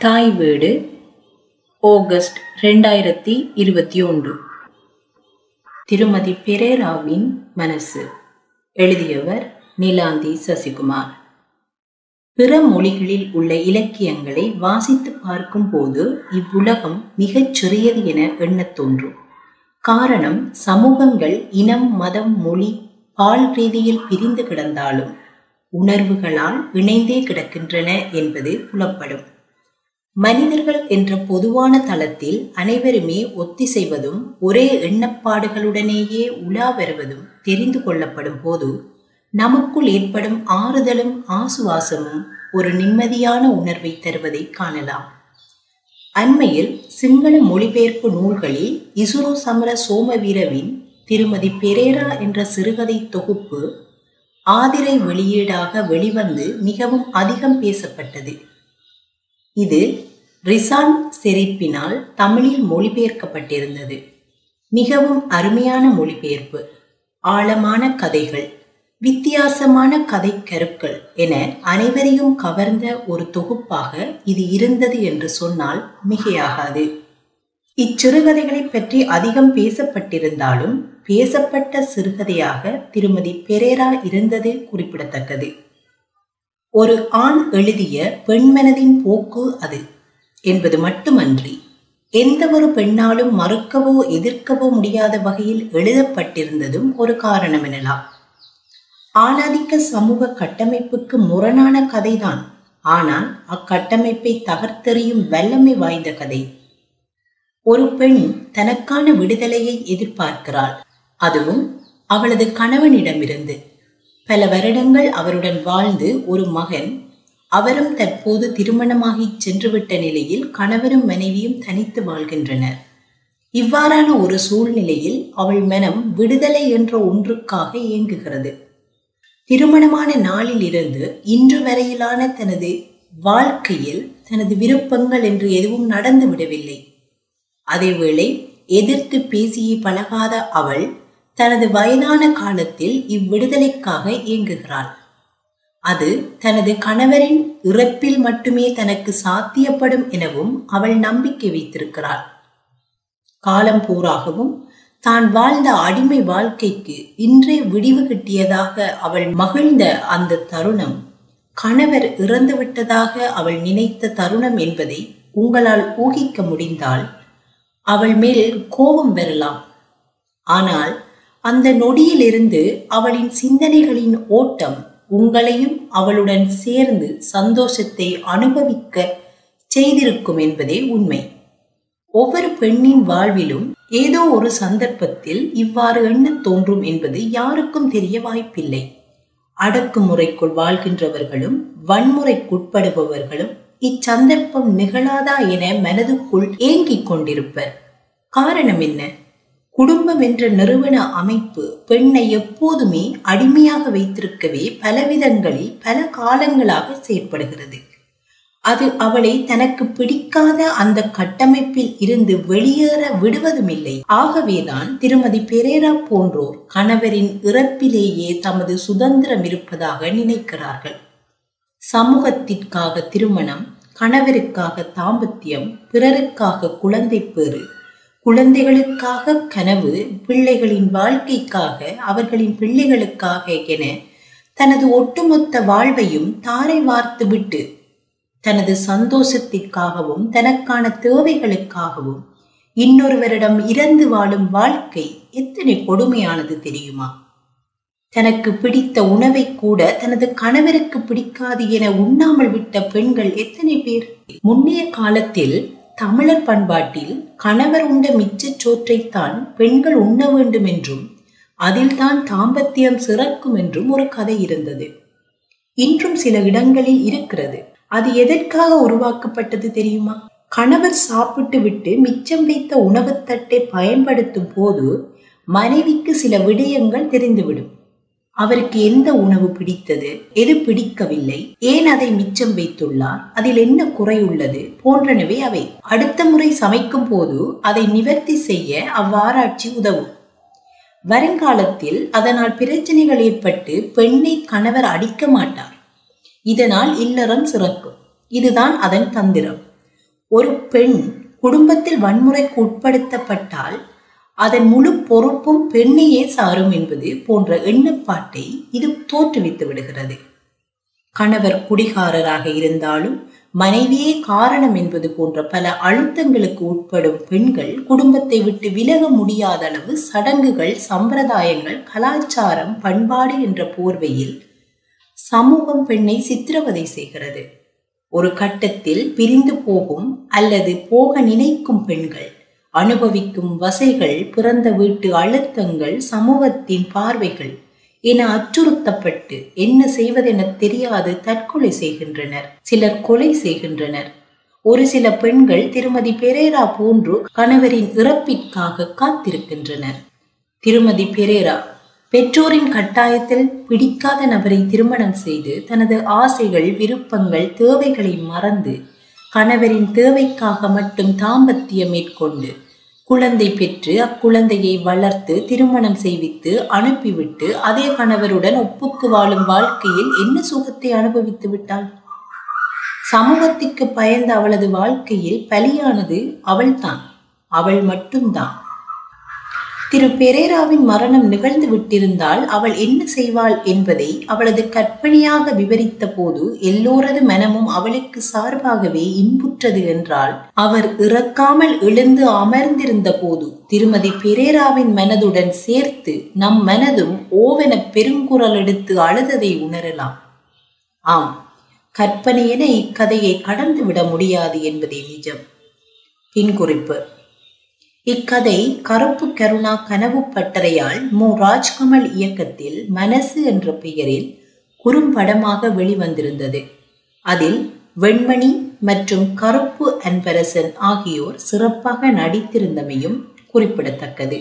தாய் வீடு ஆகஸ்ட் ரெண்டாயிரத்தி இருபத்தி ஒன்று. திருமதி பெரேராவின் மனசு எழுதியவர் நிலாந்தி சசிகுமார். பிற மொழிகளில் உள்ள இலக்கியங்களை வாசித்து பார்க்கும்போது இவ்வுலகம் மிகச் சிறியது என எண்ணத் தோன்றும். காரணம் சமூகங்கள் இனம் மதம் மொழி பால் ரீதியில் பிரிந்து கிடந்தாலும் உணர்வுகளால் இணைந்தே கிடக்கின்றன என்பது புலப்படும். மனிதர்கள் என்ற பொதுவான தளத்தில் அனைவருமே ஒத்திசைவதும் ஒரே எண்ணப்பாடுகளுடனேயே உலா வருவதும் தெரிந்து கொள்ளப்படும் போது நமக்குள் ஏற்படும் ஆறுதலும் ஆசுவாசமும் ஒரு நிம்மதியான உணர்வை தருவதை காணலாம். அண்மையில் சிங்கள மொழிபெயர்ப்பு நூல்களில் இசுரோ சமர சோமவீரவின் திருமதி பெரேரா என்ற சிறுகதை தொகுப்பு ஆதிரை வெளியீடாக வெளிவந்து மிகவும் அதிகம் பேசப்பட்டது. இது ரிசான் செரிப்பினால் தமிழில் மொழிபெயர்க்கப்பட்டிருந்தது. மிகவும் அருமையான மொழிபெயர்ப்பு. ஆழமான கதைகள் வித்தியாசமான கதை கருக்கள் என அனைவரையும் கவர்ந்த ஒரு தொகுப்பாக இது இருந்தது என்று சொன்னால் மிகையாகாது. இச்சிறுகதைகளை பற்றி அதிகம் பேசப்பட்டிருந்தாலும் பேசப்பட்ட சிறுகதையாக திருமதி பெரேரா இருந்தது குறிப்பிடத்தக்கது. ஒரு ஆண் எழுதிய பெண்மனதின் போக்கு அது என்பது மட்டுமன்றி எந்த ஒரு பெண்ணாலும் மறுக்கவோ எதிர்க்கவோ முடியாத வகையில் எழுதப்பட்டிருந்ததும் ஒரு காரணம் எனலாம் ஆணாதிக்க சமூக கட்டமைப்புக்கு முரணான கதைதான். ஆனால் அக்கட்டமைப்பை தகர்த்தெறியும் வல்லமை வாய்ந்த கதை. ஒரு பெண் தனக்கான விடுதலையை எதிர்பார்க்கிறாள். அதுவும் அவளது கணவனிடமிருந்து. பல வருடங்கள் அவருடன் வாழ்ந்து ஒரு மகன் அவரும் தற்போது திருமணமாகி சென்றுவிட்ட நிலையில் கணவரும் மனைவியும் தனித்து வாழ்கின்றனர். இவ்வாறான ஒரு சூழ்நிலையில் அவள் மனம் விடுதலை என்ற ஒன்றுக்காக இயங்குகிறது. திருமணமான நாளில் இருந்து இன்று வரையிலான தனது வாழ்க்கையில் தனது விருப்பங்கள் என்று எதுவும் நடந்து விடவில்லை அதேவேளை எதிர்த்து பேசியே பழகாத அவள் தனது வயதான காலத்தில் இவ்விடுதலைக்காக இயங்குகிறாள். அது தனது கணவரின் இறப்பில் மட்டுமே தனக்கு சாத்தியப்படும் எனவும் அவள் நம்பிக்கை வைத்திருக்கிறாள். காலம் போராகவும் தான் வாழ்ந்த அடிமை வாழ்க்கைக்கு இன்றே விடிவு கிட்டியதாக அவள் மகிழ்ந்த அந்த தருணம் கணவர் இறந்துவிட்டதாக அவள் நினைத்த தருணம் என்பதை உங்களால் ஊகிக்க முடிந்தால் அவள் மேல் கோபம் பெறலாம் ஆனால் அந்த நொடியிலிருந்து அவளின் சிந்தனைகளின் ஓட்டம் உங்களையும் அவளுடன் சேர்ந்து சந்தோஷத்தை அனுபவிக்க செய்திருக்கும் என்பதே உண்மை. ஒவ்வொரு பெண்ணின் வாழ்விலும் ஏதோ ஒரு சந்தர்ப்பத்தில் இவ்வாறு எண்ணத் தோன்றும் என்பது யாருக்கும் தெரிய வாய்ப்பில்லை. அடக்குமுறைக்குள் வாழ்கின்றவர்களும் வன்முறைக்குட்படுபவர்களும் இச்சந்தர்ப்பம் நிகழாதா என மனதுக்குள் ஏங்கிக் கொண்டிருப்பர். காரணம் என்ன? குடும்பம் என்ற நிறுவன அமைப்பு பெண்ணை எப்போதுமே அடிமையாக வைத்திருக்கவே பலவிதங்களில் பல காலங்களாக செயற்படுகிறது. அது அவளை தனக்கு பிடிக்காத அந்த கட்டமைப்பில் இருந்து வெளியேற விடுவதுமில்லை. ஆகவேதான் திருமதி பெரேரா போன்றோர் கணவரின் இறப்பிலேயே தமது சுதந்திரம் இருப்பதாக நினைக்கிறார்கள். சமூகத்திற்காக திருமணம் கணவருக்காக தாம்பத்தியம் பிறருக்காக குழந்தை பேறு குழந்தைகளுக்காக கனவு பிள்ளைகளின் வாழ்க்கைக்காக அவர்களின் பிள்ளைகளுக்காக என தனது ஒட்டுமொத்த வாழ்வையும் தாரை வார்த்துவிட்டு தனது சந்தோஷத்திற்காகவும் தனக்கான தேவைகளுக்காகவும் இன்னொருவரிடம் இறந்து வாழும் வாழ்க்கை எத்தனை கொடுமையானது தெரியுமா? தனக்கு பிடித்த உணவை கூட தனது கணவருக்கு பிடிக்காது என உண்ணாமல் விட்ட பெண்கள் எத்தனை பேர்? முன்னைய காலத்தில் தமிழர் பண்பாட்டில் கணவர் உண்ட மிச்சச் சோற்றைத்தான் பெண்கள் உண்ண வேண்டும் என்றும் அதில்தான் தாம்பத்தியம் சிறக்கும் என்றும் ஒரு கதை இருந்தது. இன்றும் சில இடங்களில் இருக்கிறது. அது எதற்காக உருவாக்கப்பட்டது தெரியுமா? கணவர் சாப்பிட்டு விட்டு மிச்சம் வைத்த உணவுத்தட்டை பயன்படுத்தும் போது மனைவிக்கு சில விடயங்கள் தெரிந்துவிடும். அவருக்கு எந்த உணவு பிடித்தது எது பிடிக்கவில்லை ஏன் அதை மிச்சம் வைத்துள்ளார் அதில் என்ன குறை உள்ளது போன்றனவே அவை. அடுத்த முறை சமைக்கும் போது அதை நிவர்த்தி செய்ய அவ்வாராய்ச்சி உதவும். வருங்காலத்தில் அதனால் பிரச்சனைகள் ஏற்பட்டு பெண்ணை கணவர் அடிக்க மாட்டார். இதனால் இல்லறம் சிறக்கும். இதுதான் அதன் தந்திரம். ஒரு பெண் குடும்பத்தில் வன்முறைக்கு உட்படுத்தப்பட்டால் அதன் முழு பொறுப்பும் பெண்ணையே சாரும் என்பது போன்ற எண்ணப்பாட்டை இது தோற்றுவித்து விடுகிறது. கணவர் குடிகாரராக இருந்தாலும் மனைவியே காரணம் என்பது போன்ற பல அழுத்தங்களுக்கு உட்படும் பெண்கள் குடும்பத்தை விட்டு விலக முடியாத அளவு சடங்குகள் சம்பிரதாயங்கள் கலாச்சாரம் பண்பாடு என்ற போர்வையில் சமூகம் பெண்ணை சித்திரவதை செய்கிறது. ஒரு கட்டத்தில் பிரிந்து போகும் அல்லது போக நினைக்கும் பெண்கள் அனுபவிக்கும் வசைகள் பிறந்த வீட்டு அழுத்தங்கள் சமூகத்தின் பார்வைகள் என அச்சுறுத்தப்பட்டு என்ன செய்வதென தெரியாது தற்கொலை செய்கின்றனர். சிலர் கொலை செய்கின்றனர். ஒரு சில பெண்கள் திருமதி பெரேரா போன்று கணவரின் இறப்பிற்காக காத்திருக்கின்றனர். திருமதி பெரேரா பெற்றோரின் கட்டாயத்தில் பிடிக்காத நபரை திருமணம் செய்து தனது ஆசைகள் விருப்பங்கள் தேவைகளை மறந்து கணவரின் தேவைக்காக மட்டும் தாம்பத்தியம் மேற்கொண்டு குழந்தை பெற்று அக்குழந்தையை வளர்த்து திருமணம் செய்வித்து அனுப்பிவிட்டு அதே கணவருடன் ஒப்புக்கு வாழும் வாழ்க்கையில் என்ன சுகத்தை அனுபவித்து விட்டாள்? சமூகத்திற்கு பயந்த அவளது வாழ்க்கையில் பலியானது அவள்தான். அவள் மட்டும்தான். திரு பெரேராவின் மரணம் நிகழ்ந்து விட்டிருந்தால் அவள் என்ன செய்வாள் என்பதை அவளது கற்பனையாக விவரித்த போது எல்லோரது மனமும் அவளுக்கு சார்பாகவே இன்புற்றது என்றால் அவர் இறக்காமல் எழுந்து அமர்ந்திருந்த போது திருமதி பெரேராவின் மனதுடன் சேர்த்து நம் மனதும் ஓவென பெருங்குரல் எடுத்து அழுததை உணரலாம். ஆம் கற்பனையென இக்கதையை கடந்து விட முடியாது என்பதே நிஜம். பின்குறிப்பு. இக்கதை கருப்பு கருணா கனவு பட்டறையால் மு. ராஜ்கமல் இயக்கத்தில் மனசு என்ற பெயரில் குறும்படமாக வெளிவந்திருந்தது. அதில் வெண்மணி மற்றும் கருப்பு அன்பரசன் ஆகியோர் சிறப்பாக நடித்திருந்தமையும் குறிப்பிடத்தக்கது.